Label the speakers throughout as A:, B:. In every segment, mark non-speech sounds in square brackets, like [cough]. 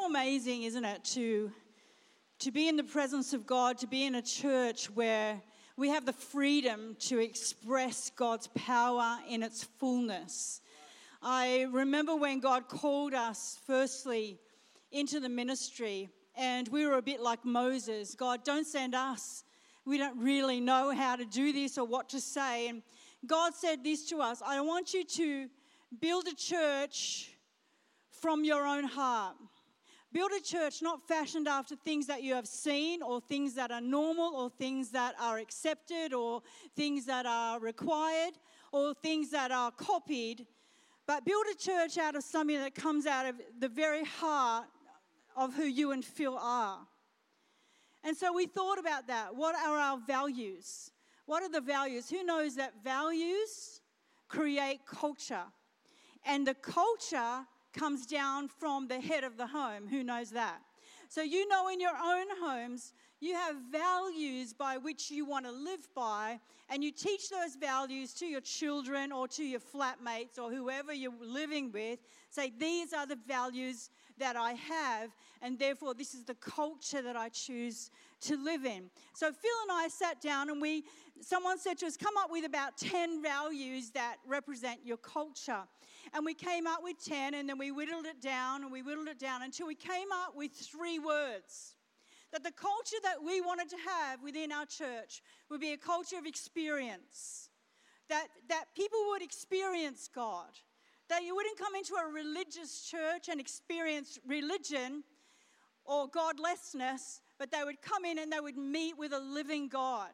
A: So amazing, isn't it, to, to be in the presence of God, to be in a church where we have the freedom to express God's power in its fullness. I remember when God called us, firstly, into the ministry, and we were a bit like Moses God, don't send us. We don't really know how to do this or what to say. And God said this to us I want you to build a church from your own heart. Build a church not fashioned after things that you have seen or things that are normal or things that are accepted or things that are required or things that are copied, but build a church out of something that comes out of the very heart of who you and Phil are. And so we thought about that. What are our values? What are the values? Who knows that values create culture? And the culture comes down from the head of the home. Who knows that? So, you know, in your own homes, you have values by which you want to live by, and you teach those values to your children or to your flatmates or whoever you're living with. Say, These are the values that I have, and therefore, this is the culture that I choose to live in. So, Phil and I sat down, and we, someone said to us, Come up with about 10 values that represent your culture. And we came up with 10, and then we whittled it down, and we whittled it down until we came up with three words. That the culture that we wanted to have within our church would be a culture of experience. That, that people would experience God. That you wouldn't come into a religious church and experience religion or godlessness, but they would come in and they would meet with a living God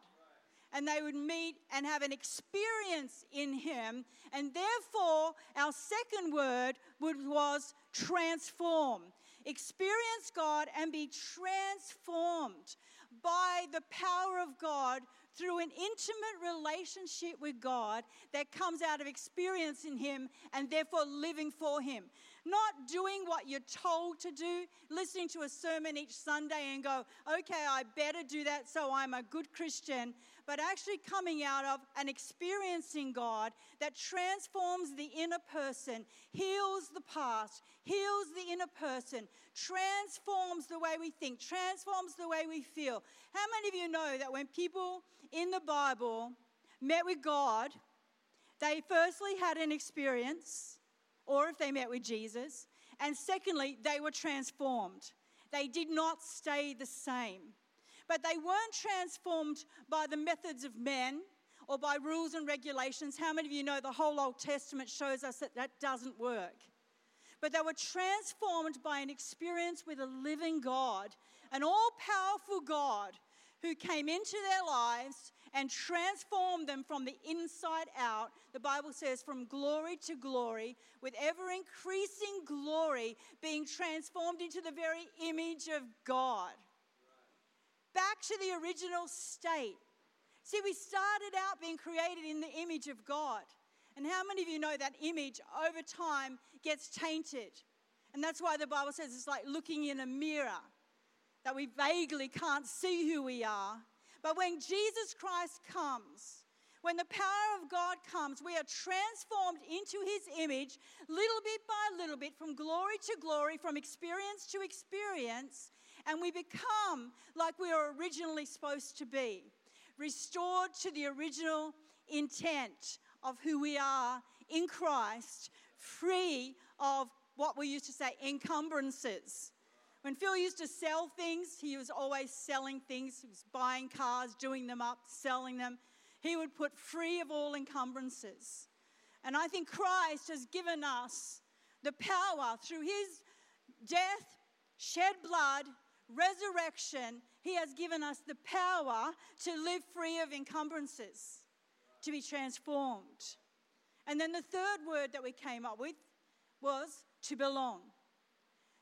A: and they would meet and have an experience in him. And therefore, our second word was transform. Experience God and be transformed by the power of God through an intimate relationship with God that comes out of experiencing Him and therefore living for Him. Not doing what you're told to do, listening to a sermon each Sunday and go, okay, I better do that so I'm a good Christian, but actually coming out of and experiencing God that transforms the inner person, heals the past, heals the inner person, transforms the way we think, transforms the way we feel. How many of you know that when people in the Bible met with God, they firstly had an experience, or if they met with Jesus, and secondly, they were transformed. They did not stay the same. But they weren't transformed by the methods of men or by rules and regulations. How many of you know the whole Old Testament shows us that that doesn't work? But they were transformed by an experience with a living God, an all powerful God who came into their lives and transformed them from the inside out. The Bible says, from glory to glory, with ever increasing glory, being transformed into the very image of God back to the original state. See, we started out being created in the image of God. And how many of you know that image over time gets tainted? And that's why the Bible says it's like looking in a mirror, that we vaguely can't see who we are. But when Jesus Christ comes, when the power of God comes, we are transformed into his image little bit by little bit, from glory to glory, from experience to experience and we become like we were originally supposed to be, restored to the original intent of who we are in Christ, free of what we used to say encumbrances. When Phil used to sell things, he was always selling things. He was buying cars, doing them up, selling them. He would put free of all encumbrances. And I think Christ has given us the power through his death, shed blood, resurrection, He has given us the power to live free of encumbrances, to be transformed. And then the third word that we came up with was to belong.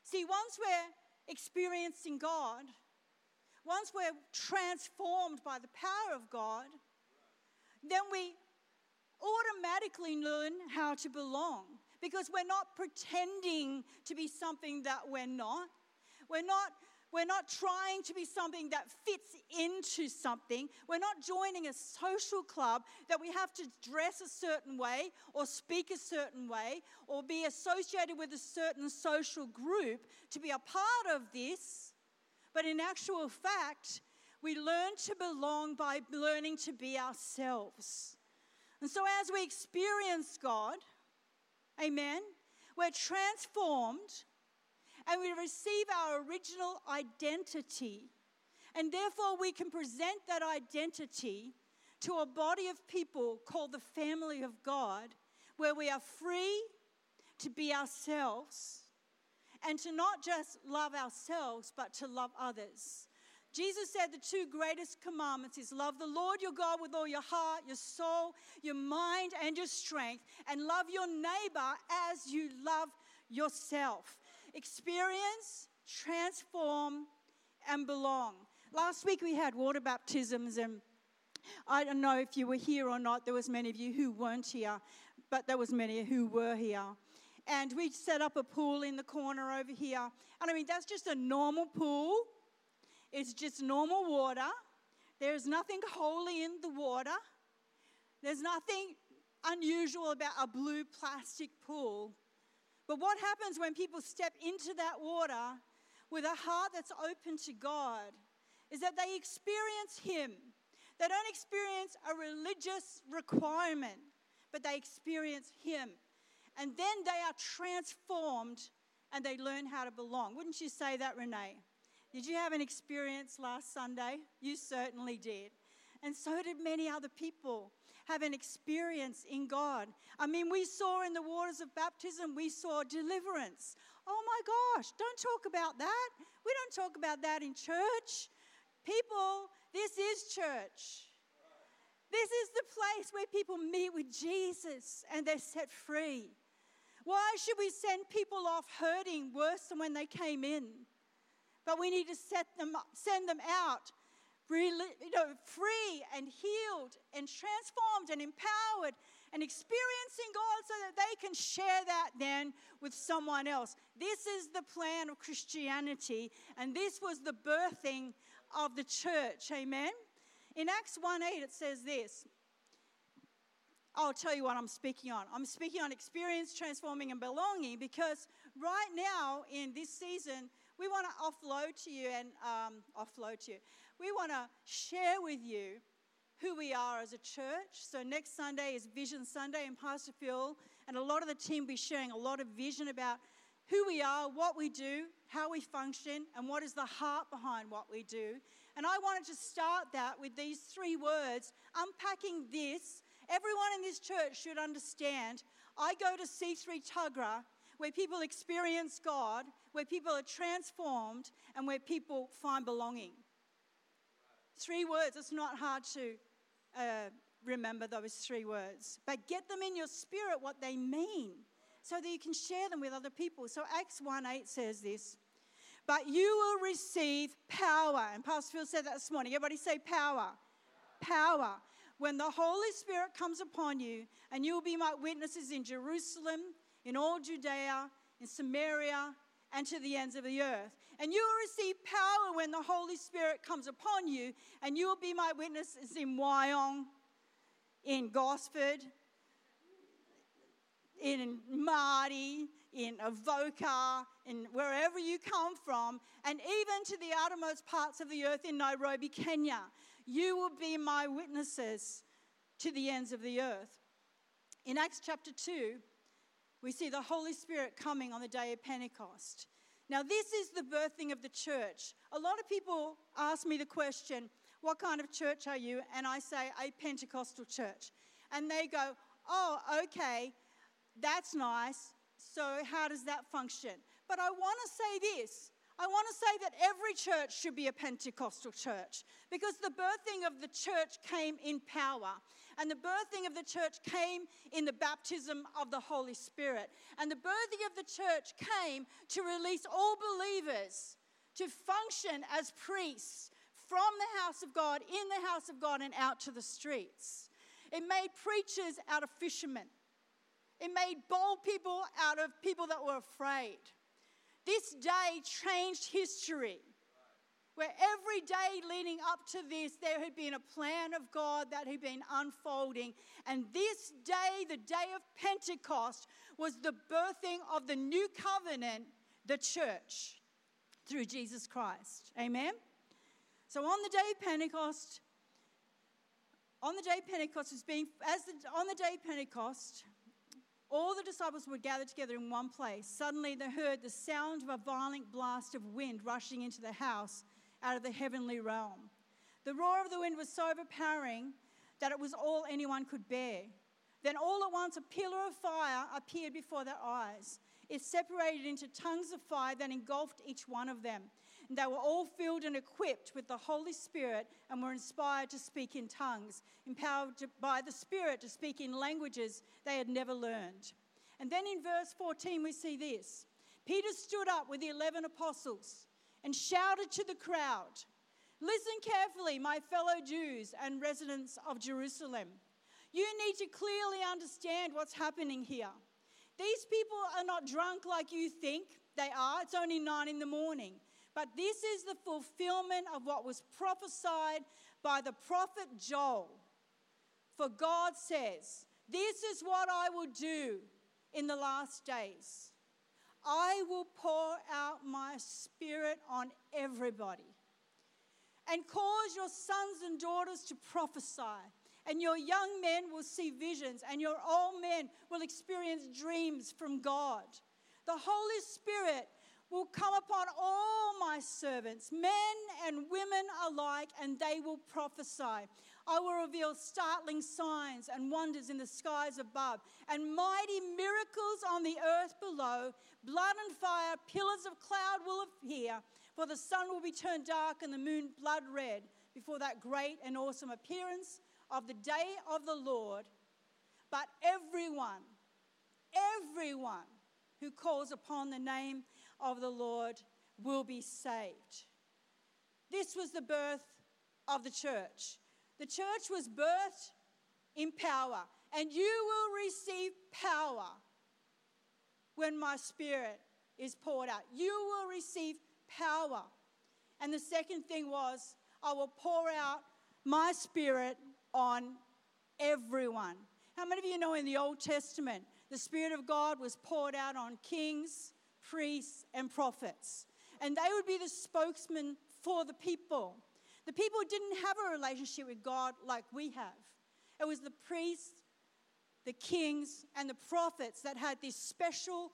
A: See, once we're experiencing God, once we're transformed by the power of God, then we automatically learn how to belong because we're not pretending to be something that we're not. We're not we're not trying to be something that fits into something. We're not joining a social club that we have to dress a certain way or speak a certain way or be associated with a certain social group to be a part of this. But in actual fact, we learn to belong by learning to be ourselves. And so as we experience God, amen, we're transformed and we receive our original identity. And therefore, we can present that identity to a body of people called the family of God, where we are free to be ourselves and to not just love ourselves, but to love others. Jesus said the two greatest commandments is love the Lord your God with all your heart, your soul, your mind, and your strength, and love your neighbor as you love yourself experience, transform, and belong. Last week we had water baptisms, and I don't know if you were here or not. There was many of you who weren't here, but there was many who were here. And we set up a pool in the corner over here. And I mean, that's just a normal pool. It's just normal water. There's nothing holy in the water. There's nothing unusual about a blue plastic pool. But what happens when people step into that water with a heart that's open to God is that they experience Him. They don't experience a religious requirement, but they experience Him. And then they are transformed and they learn how to belong. Wouldn't you say that, Renee? Did you have an experience last Sunday? You certainly did. And so did many other people have an experience in God. I mean, we saw in the waters of baptism, we saw deliverance. Oh my gosh, don't talk about that. We don't talk about that in church. People, this is church. This is the place where people meet with Jesus and they're set free. Why should we send people off hurting worse than when they came in? But we need to set them, send them out you know, free and healed and transformed and empowered and experiencing God so that they can share that then with someone else. This is the plan of Christianity, and this was the birthing of the church. Amen. In Acts 1 8, it says this. I'll tell you what I'm speaking on. I'm speaking on experience, transforming, and belonging because right now in this season, we want to offload to you and um, offload to you we want to share with you who we are as a church. So next Sunday is Vision Sunday, and Pastor Phil and a lot of the team will be sharing a lot of vision about who we are, what we do, how we function, and what is the heart behind what we do. And I wanted to start that with these three words, unpacking this. Everyone in this church should understand. I go to C3 Tuggerah where people experience God, where people are transformed, and where people find belonging. Three words, it's not hard to uh, remember those three words, but get them in your spirit what they mean so that you can share them with other people. So Acts 1 8 says this. But you will receive power. And Pastor Phil said that this morning. Everybody say power. Power. When the Holy Spirit comes upon you, and you will be my witnesses in Jerusalem, in all Judea, in Samaria, and to the ends of the earth. And you will receive power when the Holy Spirit comes upon you, and you will be my witnesses in Wyong, in Gosford, in Mardi, in Avoca, in wherever you come from, and even to the outermost parts of the earth in Nairobi, Kenya. You will be my witnesses to the ends of the earth. In Acts chapter 2, we see the Holy Spirit coming on the day of Pentecost. Now, this is the birthing of the church. A lot of people ask me the question, What kind of church are you? And I say, A Pentecostal church. And they go, Oh, okay, that's nice. So, how does that function? But I want to say this I want to say that every church should be a Pentecostal church because the birthing of the church came in power. And the birthing of the church came in the baptism of the Holy Spirit. And the birthing of the church came to release all believers to function as priests from the house of God, in the house of God, and out to the streets. It made preachers out of fishermen. It made bold people out of people that were afraid. This day changed history. Where every day leading up to this, there had been a plan of God that had been unfolding. And this day, the day of Pentecost, was the birthing of the new covenant, the church, through Jesus Christ. Amen? So on the day of Pentecost, on the day of Pentecost was being as the, on the day of Pentecost, all the disciples were gathered together in one place. Suddenly they heard the sound of a violent blast of wind rushing into the house out of the heavenly realm. The roar of the wind was so overpowering that it was all anyone could bear. Then all at once a pillar of fire appeared before their eyes. It separated into tongues of fire that engulfed each one of them. And they were all filled and equipped with the Holy Spirit and were inspired to speak in tongues, empowered by the Spirit to speak in languages they had never learned. And then in verse 14, we see this Peter stood up with the 11 apostles and shouted to the crowd Listen carefully, my fellow Jews and residents of Jerusalem. You need to clearly understand what's happening here. These people are not drunk like you think they are. It's only nine in the morning. But this is the fulfillment of what was prophesied by the prophet Joel. For God says, This is what I will do in the last days. I will pour out my spirit on everybody and cause your sons and daughters to prophesy. And your young men will see visions, and your old men will experience dreams from God. The Holy Spirit will come upon all my servants, men and women alike, and they will prophesy. I will reveal startling signs and wonders in the skies above, and mighty miracles on the earth below. Blood and fire, pillars of cloud will appear, for the sun will be turned dark and the moon blood red before that great and awesome appearance of the day of the Lord. But everyone, everyone who calls upon the name of the Lord will be saved. This was the birth of the church. The church was birthed in power, and you will receive power when my spirit is poured out. You will receive power. And the second thing was, I will pour out my spirit on everyone. How many of you know in the Old Testament, the Spirit of God was poured out on kings, priests, and prophets? And they would be the spokesman for the people. The people didn't have a relationship with God like we have. It was the priests, the kings, and the prophets that had this special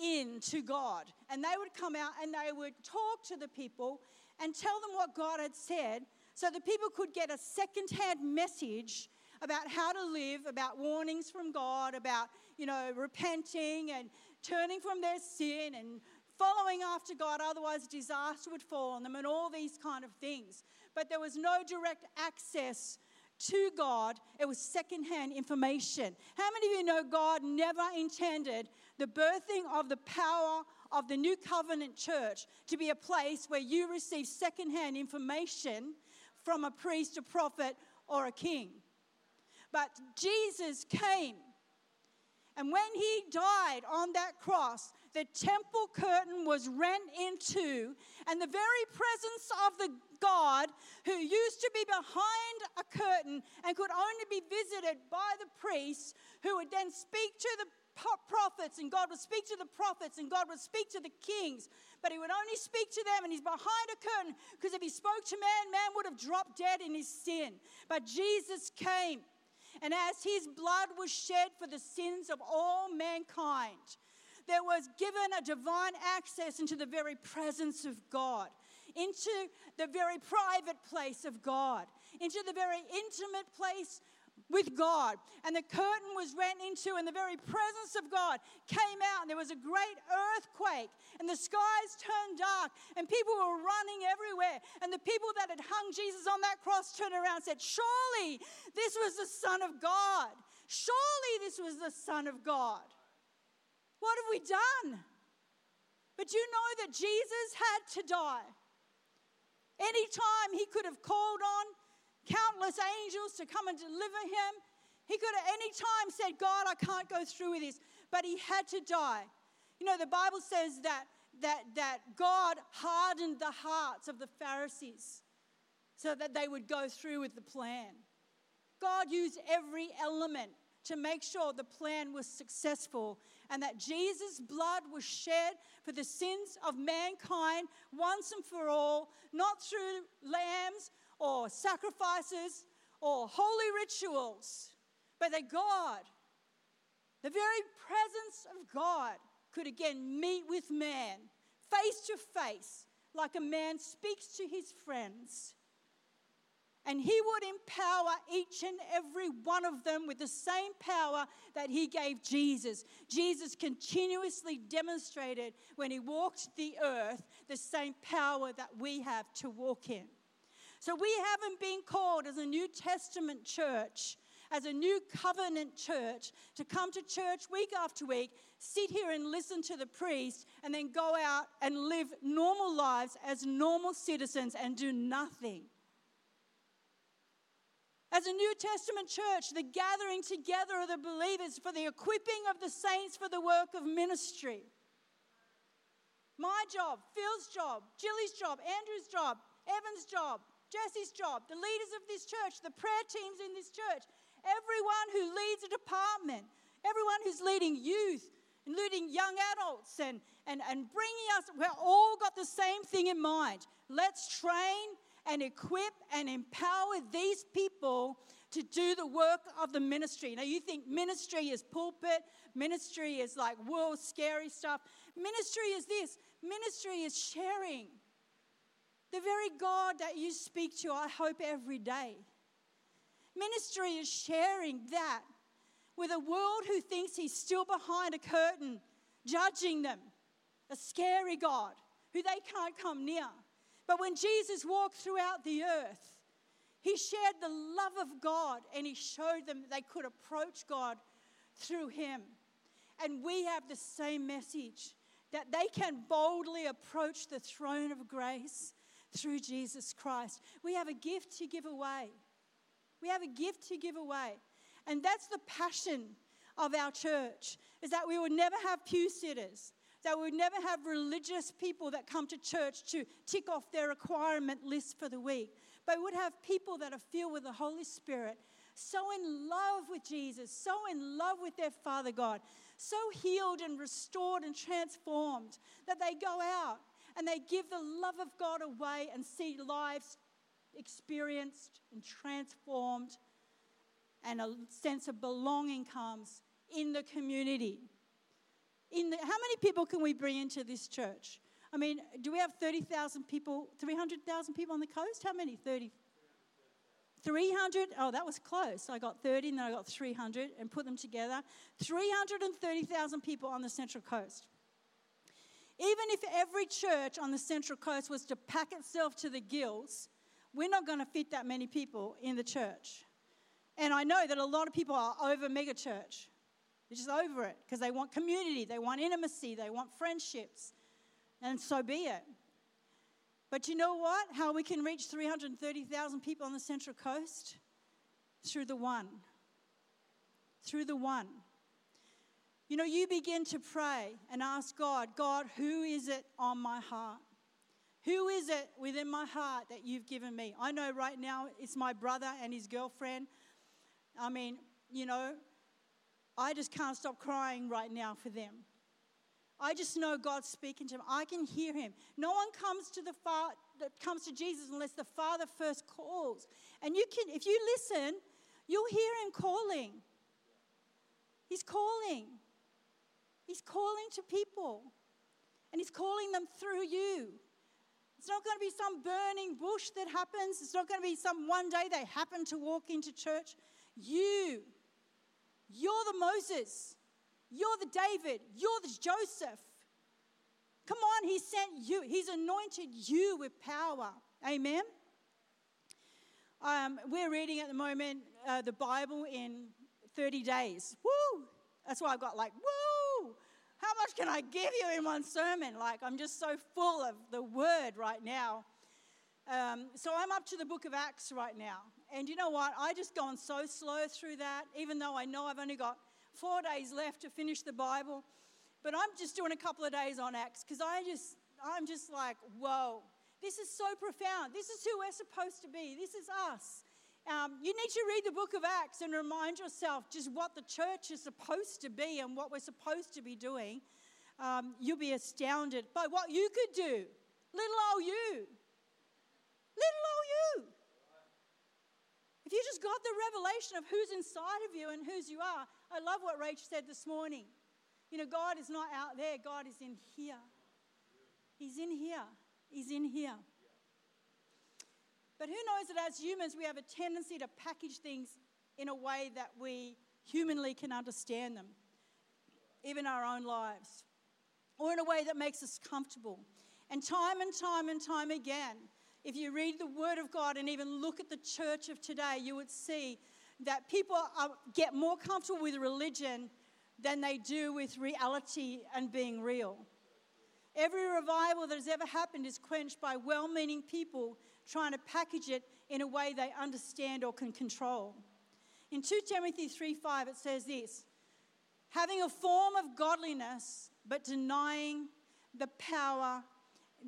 A: in to God. And they would come out and they would talk to the people and tell them what God had said so the people could get a second-hand message about how to live, about warnings from God, about, you know, repenting and turning from their sin and following after God, otherwise disaster would fall on them and all these kind of things. But there was no direct access to God, it was secondhand information. How many of you know God never intended the birthing of the power of the new covenant church to be a place where you receive secondhand information from a priest, a prophet, or a king. But Jesus came. And when he died on that cross, the temple curtain was rent in two, and the very presence of the God who used to be behind a curtain and could only be visited by the priests, who would then speak to the prophets, and God would speak to the prophets, and God would speak to the kings, but He would only speak to them, and He's behind a curtain because if He spoke to man, man would have dropped dead in his sin. But Jesus came, and as His blood was shed for the sins of all mankind, there was given a divine access into the very presence of God, into the very private place of God, into the very intimate place with God. And the curtain was rent into, and the very presence of God came out, and there was a great earthquake, and the skies turned dark, and people were running everywhere. And the people that had hung Jesus on that cross turned around and said, Surely this was the Son of God. Surely this was the Son of God. What have we done? But you know that Jesus had to die. Anytime he could have called on countless angels to come and deliver him, he could have any time said, God, I can't go through with this. But he had to die. You know, the Bible says that, that, that God hardened the hearts of the Pharisees so that they would go through with the plan. God used every element to make sure the plan was successful and that Jesus' blood was shed for the sins of mankind once and for all, not through lambs or sacrifices or holy rituals, but that God, the very presence of God, could again meet with man face to face, like a man speaks to his friends and He would empower each and every one of them with the same power that He gave Jesus. Jesus continuously demonstrated when He walked the earth the same power that we have to walk in. So we haven't been called as a New Testament church as a new covenant church to come to church week after week, sit here and listen to the priest, and then go out and live normal lives as normal citizens and do nothing. As a New Testament church, the gathering together of the believers for the equipping of the saints for the work of ministry. My job, Phil's job, Jilly's job, Andrew's job, Evan's job, Jesse's job, the leaders of this church, the prayer teams in this church, everyone who leads a department, everyone who's leading youth, including young adults, and, and, and bringing us, we've all got the same thing in mind. Let's train and equip and empower these people to do the work of the ministry. Now, you think ministry is pulpit, ministry is like world scary stuff. Ministry is this ministry is sharing. The very God that you speak to, I hope, every day. Ministry is sharing that with a world who thinks he's still behind a curtain, judging them, a scary God who they can't come near. But when Jesus walked throughout the earth, he shared the love of God and he showed them they could approach God through him. And we have the same message that they can boldly approach the throne of grace through Jesus Christ. We have a gift to give away. We have a gift to give away. And that's the passion of our church is that we would never have pew sitters that we would never have religious people that come to church to tick off their requirement list for the week, but we would have people that are filled with the Holy Spirit, so in love with Jesus, so in love with their Father God, so healed and restored and transformed that they go out and they give the love of God away and see lives experienced and transformed, and a sense of belonging comes in the community in the, how many people can we bring into this church? I mean, do we have 30,000 people, 300,000 people on the coast? How many? 30? 300? Oh, that was close. I got 30 and then I got 300 and put them together. 330,000 people on the Central Coast. Even if every church on the Central Coast was to pack itself to the gills, we're not going to fit that many people in the church. And I know that a lot of people are over megachurch. They're just over it because they want community, they want intimacy, they want friendships. And so be it. But you know what? How we can reach 330,000 people on the Central Coast? Through the one. Through the one. You know, you begin to pray and ask God, God, who is it on my heart? Who is it within my heart that you've given me? I know right now it's my brother and his girlfriend. I mean, you know, I just can't stop crying right now for them. I just know God's speaking to him. I can hear him. No one comes to the Father that comes to Jesus unless the Father first calls. And you can, if you listen, you'll hear him calling. He's calling. He's calling to people. And he's calling them through you. It's not going to be some burning bush that happens. It's not going to be some one day they happen to walk into church. you. You're the Moses. You're the David. You're the Joseph. Come on, He sent you. He's anointed you with power. Amen. Um, we're reading at the moment uh, the Bible in 30 days. Woo! That's why I've got like, woo! How much can I give you in one sermon? Like, I'm just so full of the word right now. Um, so I'm up to the book of Acts right now. And you know what? I just gone so slow through that, even though I know I've only got four days left to finish the Bible. But I'm just doing a couple of days on Acts because I just, I'm just like, whoa, this is so profound. This is who we're supposed to be. This is us. Um, you need to read the book of Acts and remind yourself just what the church is supposed to be and what we're supposed to be doing. Um, you'll be astounded by what you could do. Little old you. Little old you. If you just got the revelation of who's inside of you and whose you are, I love what Rach said this morning. You know, God is not out there, God is in here. He's in here. He's in here. But who knows that as humans, we have a tendency to package things in a way that we humanly can understand them, even our own lives, or in a way that makes us comfortable. And time and time and time again, if you read the Word of God and even look at the church of today, you would see that people are, get more comfortable with religion than they do with reality and being real. Every revival that has ever happened is quenched by well meaning people trying to package it in a way they understand or can control. In 2 Timothy 3 5, it says this having a form of godliness, but denying the power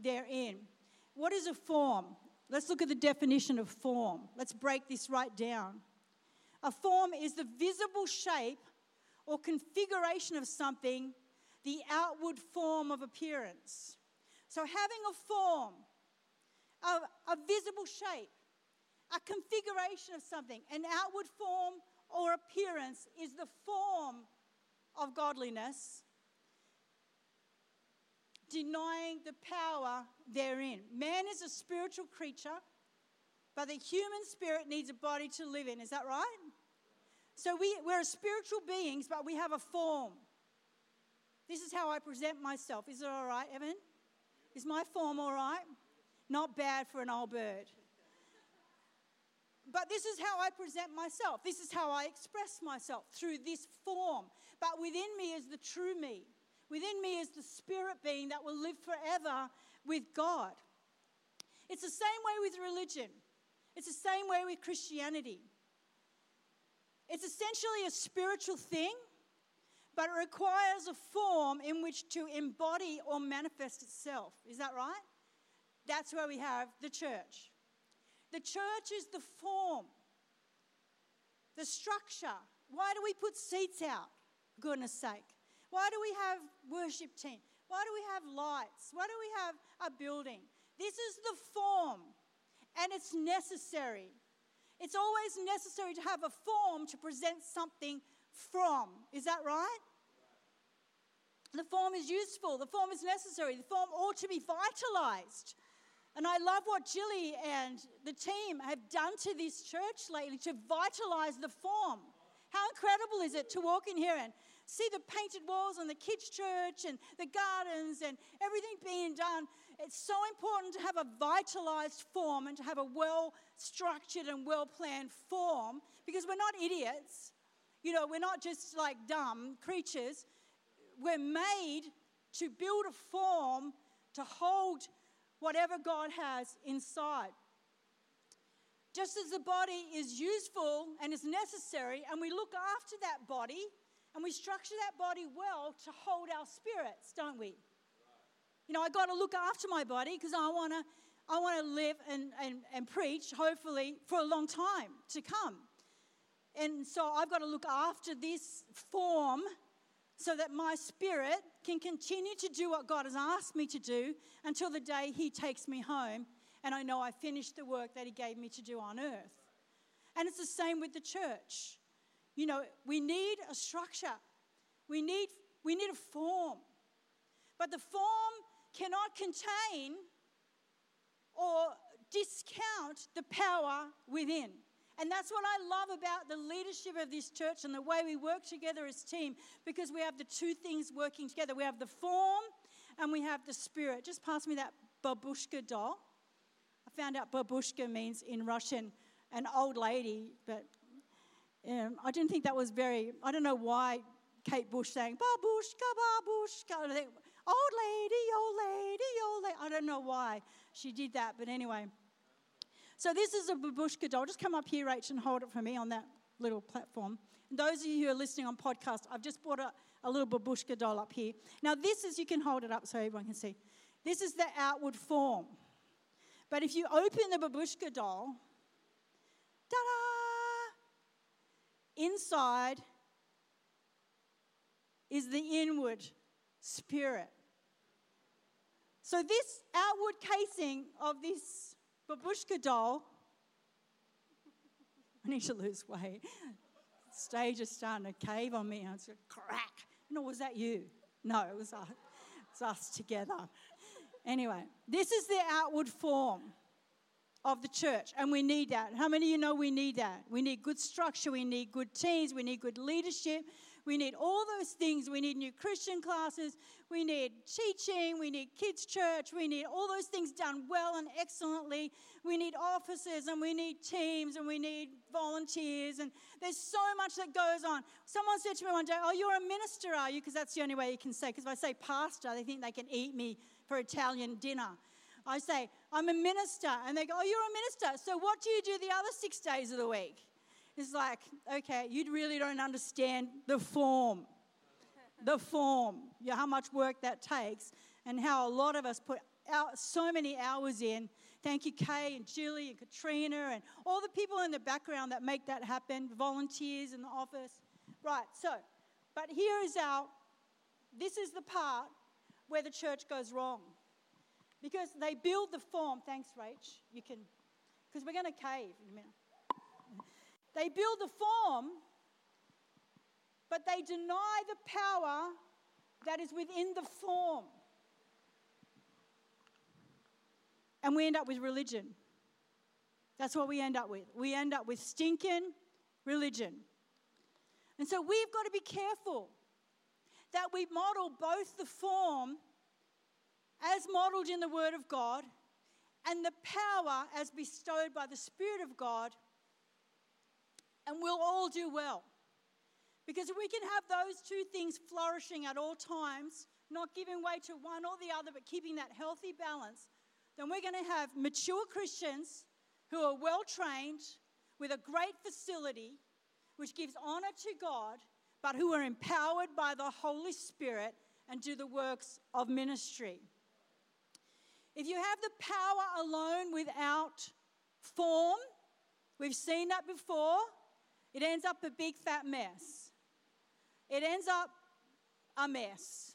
A: therein. What is a form? Let's look at the definition of form. Let's break this right down. A form is the visible shape or configuration of something, the outward form of appearance. So, having a form a, a visible shape, a configuration of something, an outward form or appearance is the form of godliness, denying the power therein. Man is a spiritual creature, but the human spirit needs a body to live in. Is that right? So we, we're spiritual beings, but we have a form. This is how I present myself. Is it all right, Evan? Is my form all right? Not bad for an old bird. But this is how I present myself. This is how I express myself through this form. But within me is the true me. Within me is the spirit being that will live forever with God. It's the same way with religion, it's the same way with Christianity. It's essentially a spiritual thing, but it requires a form in which to embody or manifest itself. Is that right? That's where we have the church. The church is the form, the structure. Why do we put seats out? Goodness sake. Why do we have worship team? Why do we have lights? Why do we have a building? This is the form, and it's necessary. It's always necessary to have a form to present something from. Is that right? The form is useful, the form is necessary, the form ought to be vitalized. And I love what Jilly and the team have done to this church lately to vitalize the form. How incredible is it to walk in here and see the painted walls and the kids' church and the gardens and everything being done? It's so important to have a vitalized form and to have a well structured and well planned form because we're not idiots. You know, we're not just like dumb creatures. We're made to build a form to hold whatever God has inside. Just as the body is useful and is necessary, and we look after that body and we structure that body well to hold our spirits, don't we? You know, I got to look after my body because I want to. I want to live and, and, and preach, hopefully, for a long time to come. And so I've got to look after this form so that my spirit can continue to do what God has asked me to do until the day He takes me home and I know I finished the work that He gave me to do on earth. And it's the same with the church. You know, we need a structure, we need, we need a form. But the form cannot contain or discount the power within. And that's what I love about the leadership of this church and the way we work together as team because we have the two things working together. We have the form and we have the spirit. Just pass me that babushka doll. I found out babushka means in Russian an old lady, but um, I didn't think that was very, I don't know why Kate Bush saying babushka, babushka. Old lady, old lady, old lady. I don't know why she did that, but anyway. So this is a babushka doll. Just come up here, Rach, and hold it for me on that little platform. And those of you who are listening on podcast, I've just brought a, a little babushka doll up here. Now this is, you can hold it up so everyone can see. This is the outward form. But if you open the babushka doll, ta-da! Inside is the inward spirit. So, this outward casing of this babushka doll, [laughs] I need to lose weight. Stage is starting to cave on me. I was crack. No, was that you? No, it was us, it was us together. Anyway, this is the outward form of the church, and we need that. How many of you know we need that? We need good structure, we need good teams, we need good leadership, we need all those things. We need new Christian classes, we need teaching, we need kids' church, we need all those things done well and excellently. We need offices, and we need teams, and we need volunteers, and there's so much that goes on. Someone said to me one day, Oh, you're a minister, are you? Because that's the only way you can say, because if I say pastor, they think they can eat me for Italian dinner. I say, I'm a minister. And they go, Oh, you're a minister. So what do you do the other six days of the week? It's like, okay, you really don't understand the form. The form, yeah, how much work that takes, and how a lot of us put out so many hours in. Thank you, Kay and Julie and Katrina and all the people in the background that make that happen, volunteers in the office. Right, so, but here is our, this is the part where the church goes wrong. Because they build the form, thanks, Rach, you can, because we're going to cave in a minute. They build the form, but they deny the power that is within the form. And we end up with religion. That's what we end up with. We end up with stinking religion. And so we've got to be careful that we model both the form as modeled in the Word of God and the power as bestowed by the Spirit of God, and we'll all do well. Because if we can have those two things flourishing at all times, not giving way to one or the other, but keeping that healthy balance, then we're going to have mature Christians who are well trained with a great facility, which gives honor to God, but who are empowered by the Holy Spirit and do the works of ministry. If you have the power alone without form, we've seen that before, it ends up a big fat mess. It ends up a mess.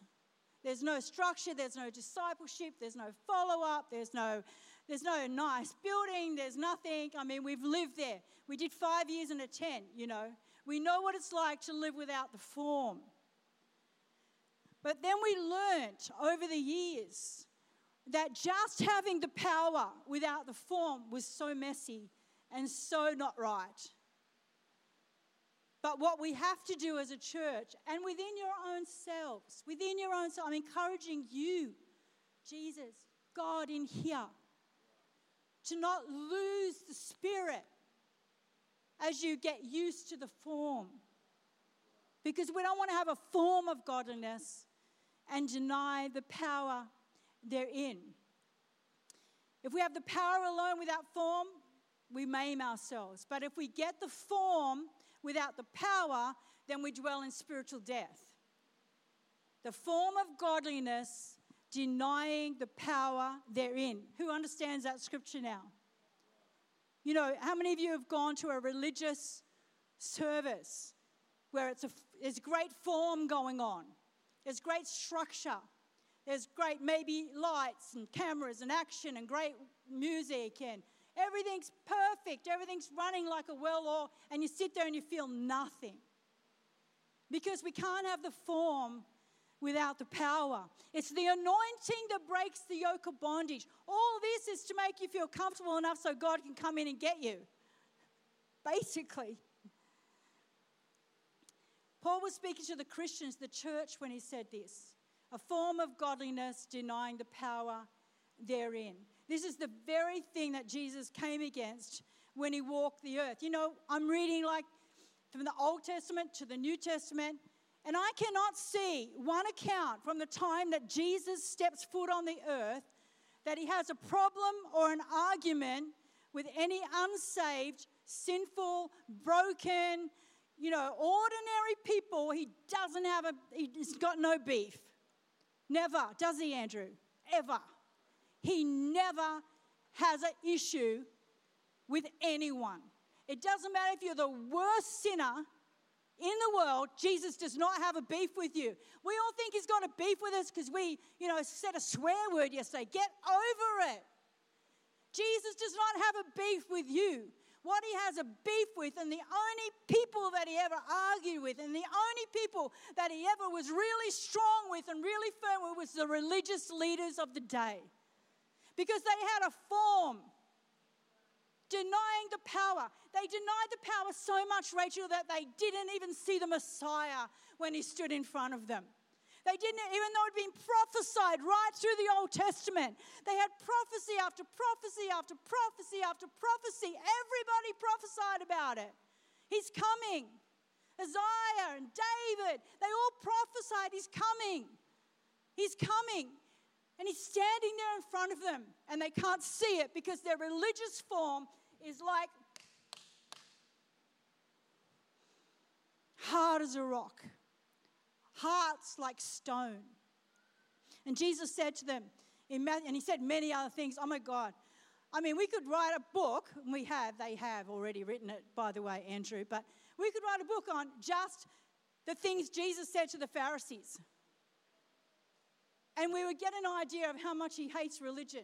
A: There's no structure, there's no discipleship, there's no follow up, there's no there's no nice building, there's nothing. I mean, we've lived there. We did 5 years in a tent, you know. We know what it's like to live without the form. But then we learnt over the years that just having the power without the form was so messy and so not right. But what we have to do as a church and within your own selves, within your own self, I'm encouraging you, Jesus, God in here, to not lose the spirit as you get used to the form. Because we don't want to have a form of godliness and deny the power therein. If we have the power alone without form, we maim ourselves. But if we get the form without the power, then we dwell in spiritual death. The form of godliness denying the power therein. Who understands that scripture now? You know, how many of you have gone to a religious service where it's a, there's great form going on, there's great structure, there's great, maybe lights and cameras and action and great music and everything's perfect. Everything's running like a well oiled, and you sit there and you feel nothing. Because we can't have the form without the power. It's the anointing that breaks the yoke of bondage. All this is to make you feel comfortable enough so God can come in and get you. basically. Paul was speaking to the Christians, the church, when he said this a form of godliness denying the power therein. This is the very thing that Jesus came against when he walked the earth. You know, I'm reading like from the Old Testament to the New Testament, and I cannot see one account from the time that Jesus steps foot on the earth that he has a problem or an argument with any unsaved, sinful, broken, you know, ordinary people. He doesn't have a, he's got no beef. Never, does he, Andrew? Ever. He never has an issue with anyone. It doesn't matter if you're the worst sinner in the world, Jesus does not have a beef with you. We all think he's got a beef with us because we, you know, said a swear word yesterday. Get over it. Jesus does not have a beef with you. What he has a beef with, and the only people that he ever argued with, and the only people that he ever was really strong with and really firm with, was the religious leaders of the day. Because they had a form denying the power. They denied the power so much, Rachel, that they didn't even see the Messiah when he stood in front of them. They didn't, even though it had been prophesied right through the Old Testament, they had prophecy after prophecy after prophecy after prophecy. Everybody prophesied about it. He's coming. Isaiah and David, they all prophesied, He's coming. He's coming. And he's standing there in front of them, and they can't see it because their religious form is like hard as a rock, hearts like stone. And Jesus said to them, and he said many other things. Oh my God. I mean, we could write a book, and we have, they have already written it, by the way, Andrew, but we could write a book on just the things Jesus said to the Pharisees. And we would get an idea of how much he hates religion.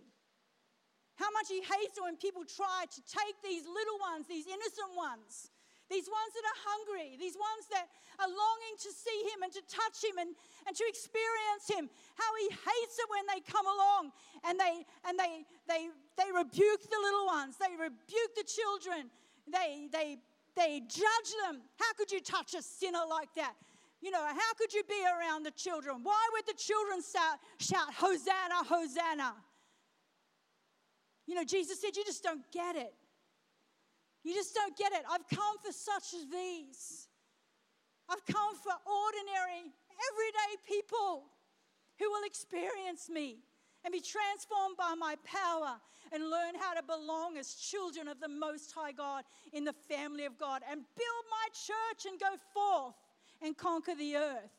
A: How much he hates it when people try to take these little ones, these innocent ones, these ones that are hungry, these ones that are longing to see him and to touch him and, and to experience him. How he hates it when they come along and they and they they they rebuke the little ones, they rebuke the children, they they they judge them. How could you touch a sinner like that? You know, how could you be around the children? Why would the children shout, shout Hosanna, Hosanna? You know, Jesus said, You just don't get it. You just don't get it. I've come for such as these. I've come for ordinary, everyday people who will experience me and be transformed by my power and learn how to belong as children of the Most High God in the family of God and build my church and go forth and conquer the earth.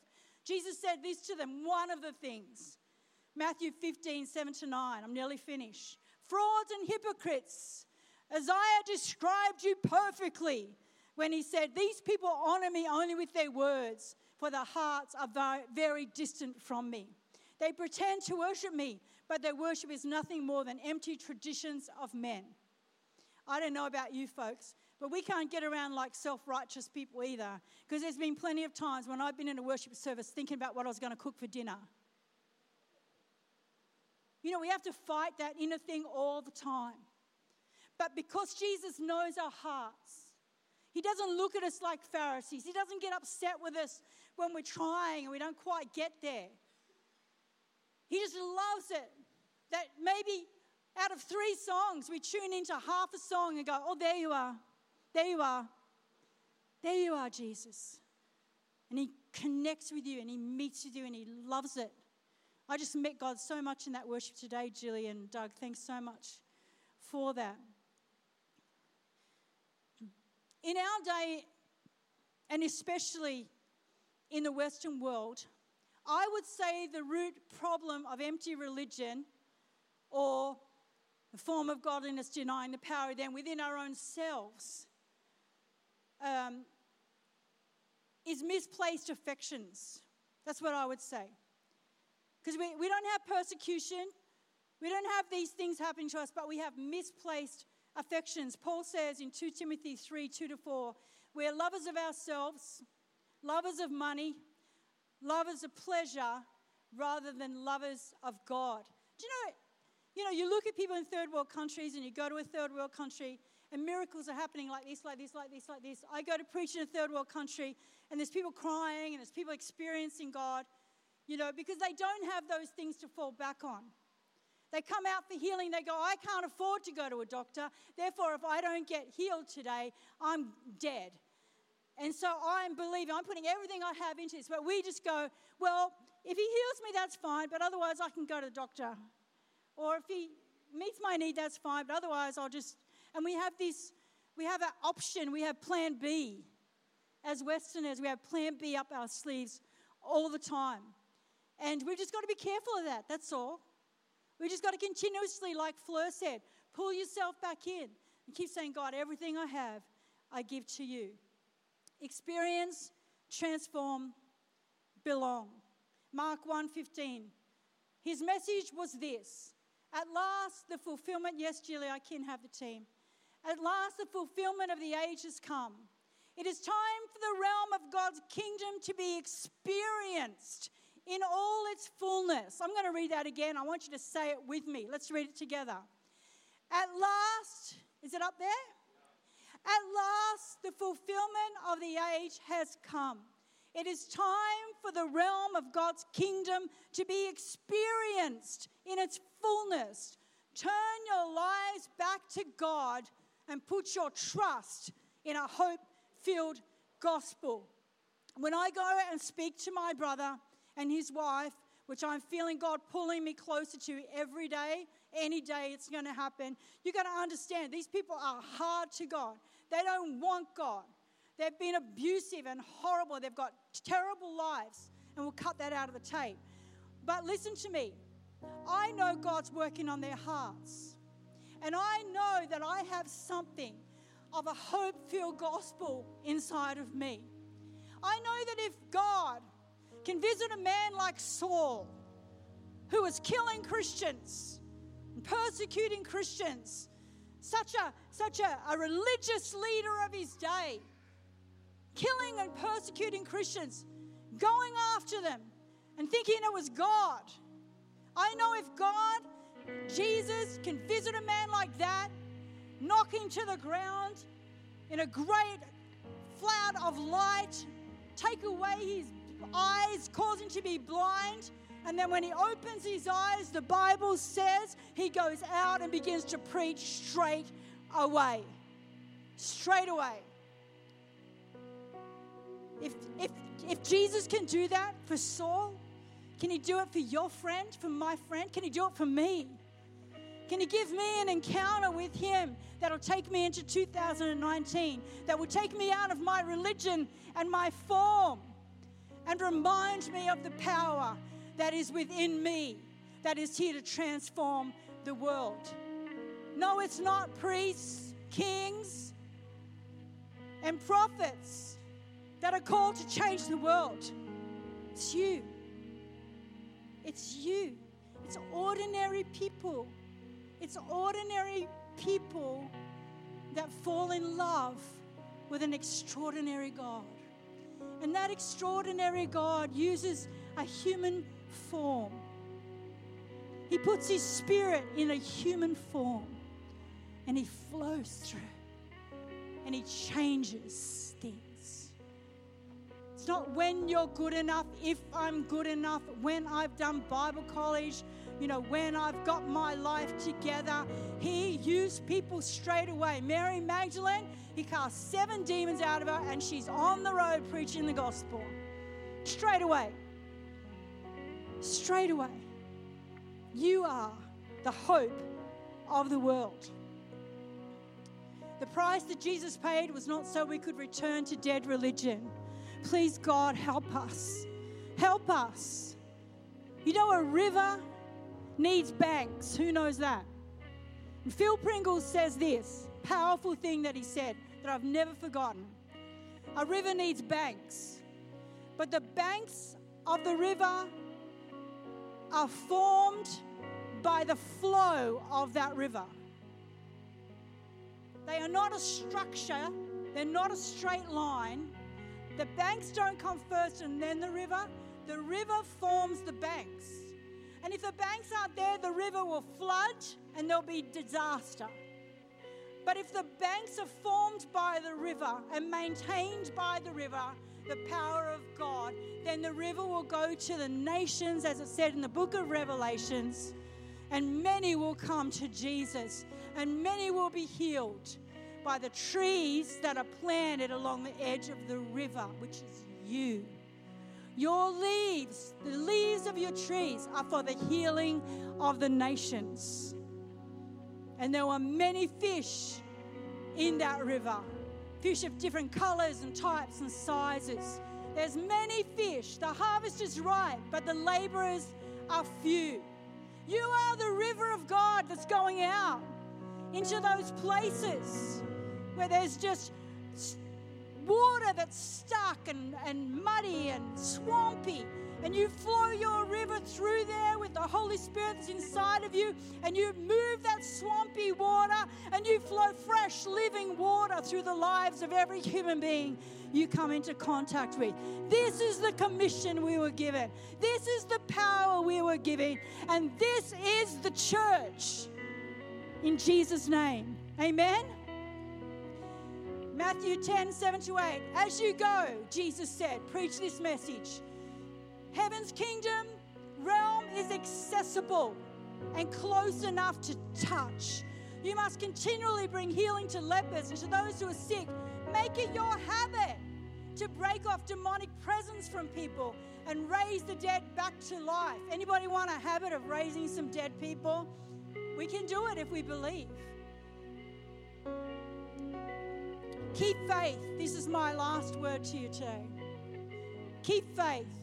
A: Jesus said this to them, one of the things. Matthew 15, 7 to 9. I'm nearly finished. Frauds and hypocrites. Isaiah described you perfectly when he said, These people honor me only with their words, for their hearts are very distant from me. They pretend to worship me, but their worship is nothing more than empty traditions of men. I don't know about you folks, but we can't get around like self righteous people either. Because there's been plenty of times when I've been in a worship service thinking about what I was going to cook for dinner. You know, we have to fight that inner thing all the time. But because Jesus knows our hearts, He doesn't look at us like Pharisees. He doesn't get upset with us when we're trying and we don't quite get there. He just loves it that maybe out of three songs, we tune into half a song and go, Oh, there you are. There you are. There you are, Jesus. And He connects with you and He meets with you and He loves it. I just met God so much in that worship today, Jillian, Doug. Thanks so much for that. In our day, and especially in the Western world, I would say the root problem of empty religion or the form of godliness denying the power then within our own selves um, is misplaced affections. That's what I would say. Because we, we don't have persecution, we don't have these things happening to us, but we have misplaced affections. Paul says in 2 Timothy 3 2 to 4, we're lovers of ourselves, lovers of money, lovers of pleasure, rather than lovers of God. Do you know, you know, you look at people in third world countries and you go to a third world country and miracles are happening like this, like this, like this, like this. I go to preach in a third world country, and there's people crying, and there's people experiencing God, you know, because they don't have those things to fall back on. They come out for healing, they go, I can't afford to go to a doctor, therefore, if I don't get healed today, I'm dead. And so I'm believing, I'm putting everything I have into this. But we just go, well, if he heals me, that's fine, but otherwise I can go to the doctor. Or if he meets my need, that's fine, but otherwise I'll just. And we have this, we have an option, we have plan B. As Westerners, we have plan B up our sleeves all the time. And we've just got to be careful of that, that's all. We just got to continuously, like Fleur said, pull yourself back in and keep saying, God, everything I have, I give to you. Experience, transform, belong. Mark 1:15. His message was this. At last the fulfillment, yes, Julie, I can have the team. At last the fulfillment of the age has come. It is time for the realm of God's kingdom to be experienced in all its fullness. I'm going to read that again. I want you to say it with me. Let's read it together. At last, is it up there? At last, the fulfillment of the age has come. It is time for the realm of God's kingdom to be experienced in its fullness. Turn your lives back to God and put your trust in a hope filled gospel. When I go and speak to my brother and his wife, which I'm feeling God pulling me closer to every day, any day it's going to happen, you got to understand these people are hard to God. They don't want God. They've been abusive and horrible. They've got terrible lives. And we'll cut that out of the tape. But listen to me. I know God's working on their hearts. And I know that I have something of a hope filled gospel inside of me. I know that if God can visit a man like Saul, who was killing Christians, persecuting Christians, such a such a, a religious leader of his day, killing and persecuting Christians, going after them and thinking it was God. I know if God, Jesus, can visit a man like that, knock him to the ground in a great flood of light, take away his eyes, cause him to be blind. And then when he opens his eyes, the Bible says he goes out and begins to preach straight away. Straight away. If, if, if Jesus can do that for Saul, can he do it for your friend, for my friend? Can he do it for me? Can he give me an encounter with him that'll take me into 2019, that will take me out of my religion and my form and remind me of the power that is within me, that is here to transform the world? No, it's not priests, kings, and prophets that are called to change the world. It's you. It's you. It's ordinary people. It's ordinary people that fall in love with an extraordinary God. And that extraordinary God uses a human form. He puts his spirit in a human form and he flows through and he changes things. It's not when you're good enough, if I'm good enough, when I've done Bible college, you know, when I've got my life together. He used people straight away. Mary Magdalene, he cast seven demons out of her and she's on the road preaching the gospel. Straight away. Straight away. You are the hope of the world. The price that Jesus paid was not so we could return to dead religion. Please, God, help us. Help us. You know, a river needs banks. Who knows that? And Phil Pringle says this powerful thing that he said that I've never forgotten. A river needs banks, but the banks of the river are formed by the flow of that river. They are not a structure, they're not a straight line. The banks don't come first and then the river. The river forms the banks. And if the banks aren't there, the river will flood and there'll be disaster. But if the banks are formed by the river and maintained by the river, the power of God, then the river will go to the nations, as it said in the book of Revelations, and many will come to Jesus, and many will be healed by the trees that are planted along the edge of the river, which is you. Your leaves, the leaves of your trees, are for the healing of the nations. And there were many fish in that river fish of different colors and types and sizes. There's many fish. The harvest is ripe, but the laborers are few. You are the river of God that's going out into those places where there's just water that's stuck and, and muddy and swampy. And you flow your river through there with the Holy Spirit that's inside of you, and you move that swampy water, and you flow fresh, living water through the lives of every human being you come into contact with. This is the commission we were given. This is the power we were given. And this is the church. In Jesus' name. Amen. Matthew 10, 7 to 8. As you go, Jesus said, preach this message. Heaven's kingdom realm is accessible and close enough to touch. You must continually bring healing to lepers and to those who are sick. Make it your habit to break off demonic presence from people and raise the dead back to life. Anybody want a habit of raising some dead people? We can do it if we believe. Keep faith. This is my last word to you today. Keep faith.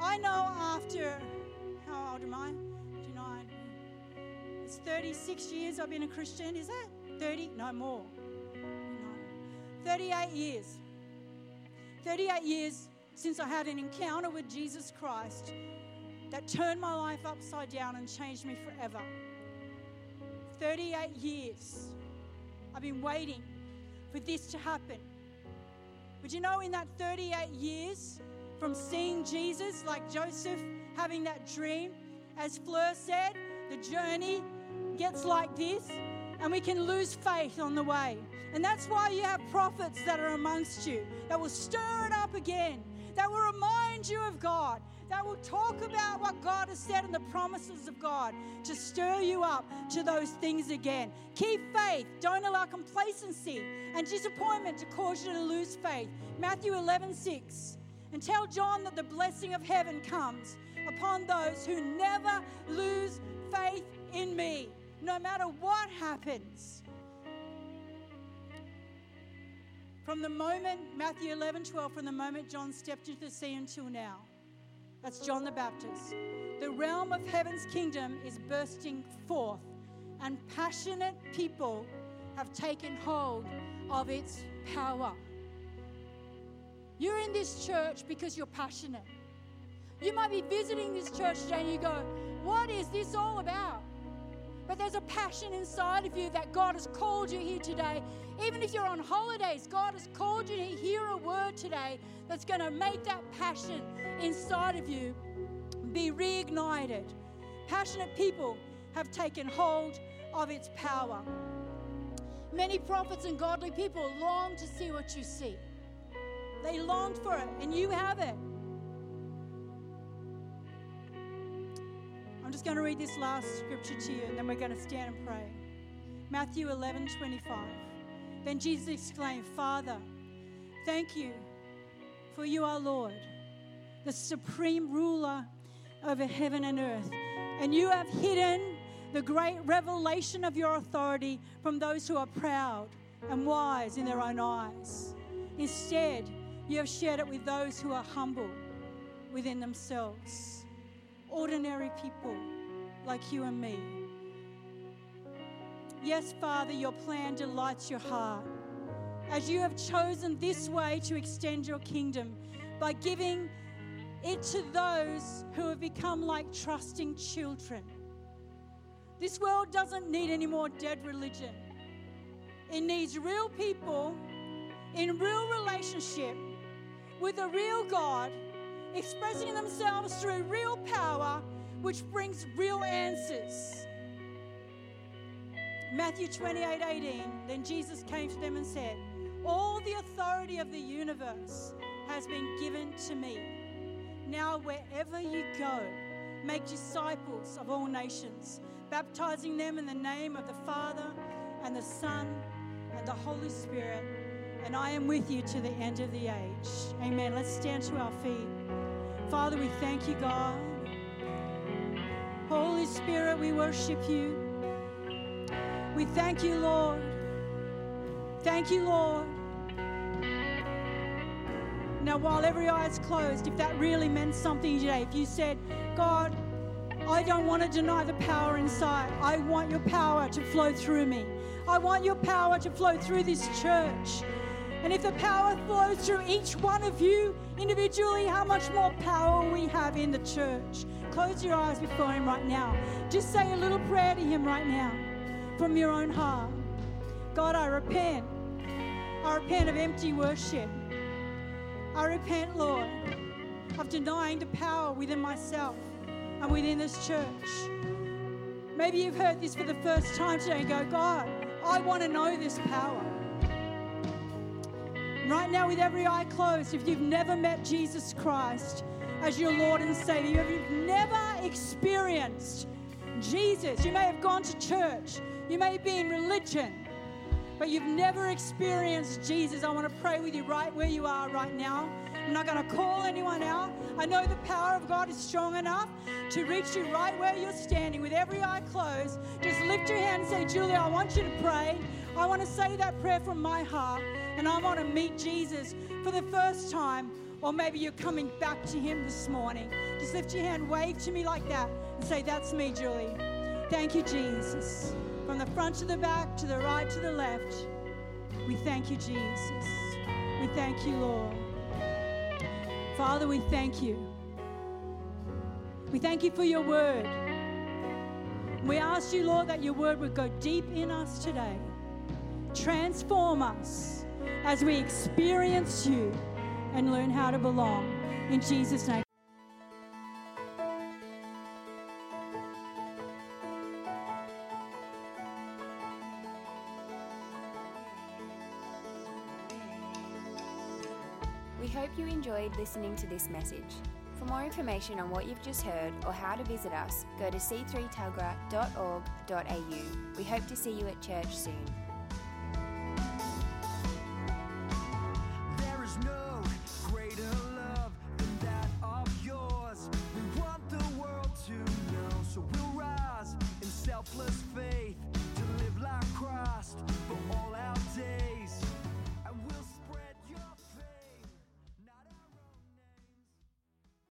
A: I know after, how old am I? 29. It's 36 years I've been a Christian. Is that 30? No more. No. 38 years. 38 years since I had an encounter with Jesus Christ that turned my life upside down and changed me forever. 38 years. I've been waiting for this to happen. But you know, in that 38 years from seeing Jesus, like Joseph having that dream, as Fleur said, the journey gets like this, and we can lose faith on the way. And that's why you have prophets that are amongst you that will stir it up again, that will remind you of God, that will talk about what God has said and the promises of God to stir you up to those things again. Keep faith. Don't allow complacency and disappointment to cause you to lose faith. Matthew 11, 6. And tell John that the blessing of heaven comes upon those who never lose faith in me, no matter what happens. From the moment, Matthew 11, 12, from the moment John stepped into the sea until now, that's John the Baptist. The realm of heaven's kingdom is bursting forth, and passionate people have taken hold of its power. You're in this church because you're passionate. You might be visiting this church today and you go, What is this all about? But there's a passion inside of you that God has called you here today. Even if you're on holidays, God has called you to hear a word today that's going to make that passion inside of you be reignited. Passionate people have taken hold of its power. Many prophets and godly people long to see what you see. They longed for it, and you have it. I'm just going to read this last scripture to you, and then we're going to stand and pray. Matthew 11 25. Then Jesus exclaimed, Father, thank you, for you are Lord, the supreme ruler over heaven and earth. And you have hidden the great revelation of your authority from those who are proud and wise in their own eyes. Instead, you have shared it with those who are humble within themselves, ordinary people like you and me. Yes, Father, your plan delights your heart. As you have chosen this way to extend your kingdom by giving it to those who have become like trusting children. This world doesn't need any more dead religion. It needs real people in real relationship with a real God expressing themselves through real power, which brings real answers. Matthew 28 18, then Jesus came to them and said, All the authority of the universe has been given to me. Now, wherever you go, make disciples of all nations, baptizing them in the name of the Father and the Son and the Holy Spirit. And I am with you to the end of the age. Amen. Let's stand to our feet. Father, we thank you, God. Holy Spirit, we worship you. We thank you, Lord. Thank you, Lord. Now, while every eye is closed, if that really meant something today, if you said, God, I don't want to deny the power inside, I want your power to flow through me. I want your power to flow through this church. And if the power flows through each one of you individually, how much more power we have in the church. Close your eyes before Him right now. Just say a little prayer to Him right now from your own heart. God, I repent. I repent of empty worship. I repent, Lord, of denying the power within myself and within this church. Maybe you've heard this for the first time today and go, God, I want to know this power. Right now, with every eye closed, if you've never met Jesus Christ as your Lord and Savior, if you've never experienced Jesus, you may have gone to church, you may be in religion, but you've never experienced Jesus, I want to pray with you right where you are right now. I'm not going to call anyone out. I know the power of God is strong enough to reach you right where you're standing with every eye closed. Just lift your hand and say, Julia, I want you to pray. I want to say that prayer from my heart, and I want to meet Jesus for the first time. Or maybe you're coming back to Him this morning. Just lift your hand, wave to me like that, and say, That's me, Julie. Thank you, Jesus. From the front to the back, to the right to the left, we thank you, Jesus. We thank you, Lord. Father, we thank you. We thank you for your word. We ask you, Lord, that your word would go deep in us today. Transform us as we experience you and learn how to belong. In Jesus' name.
B: We hope you enjoyed listening to this message. For more information on what you've just heard or how to visit us, go to c3tuggerah.org.au. We hope to see you at church soon.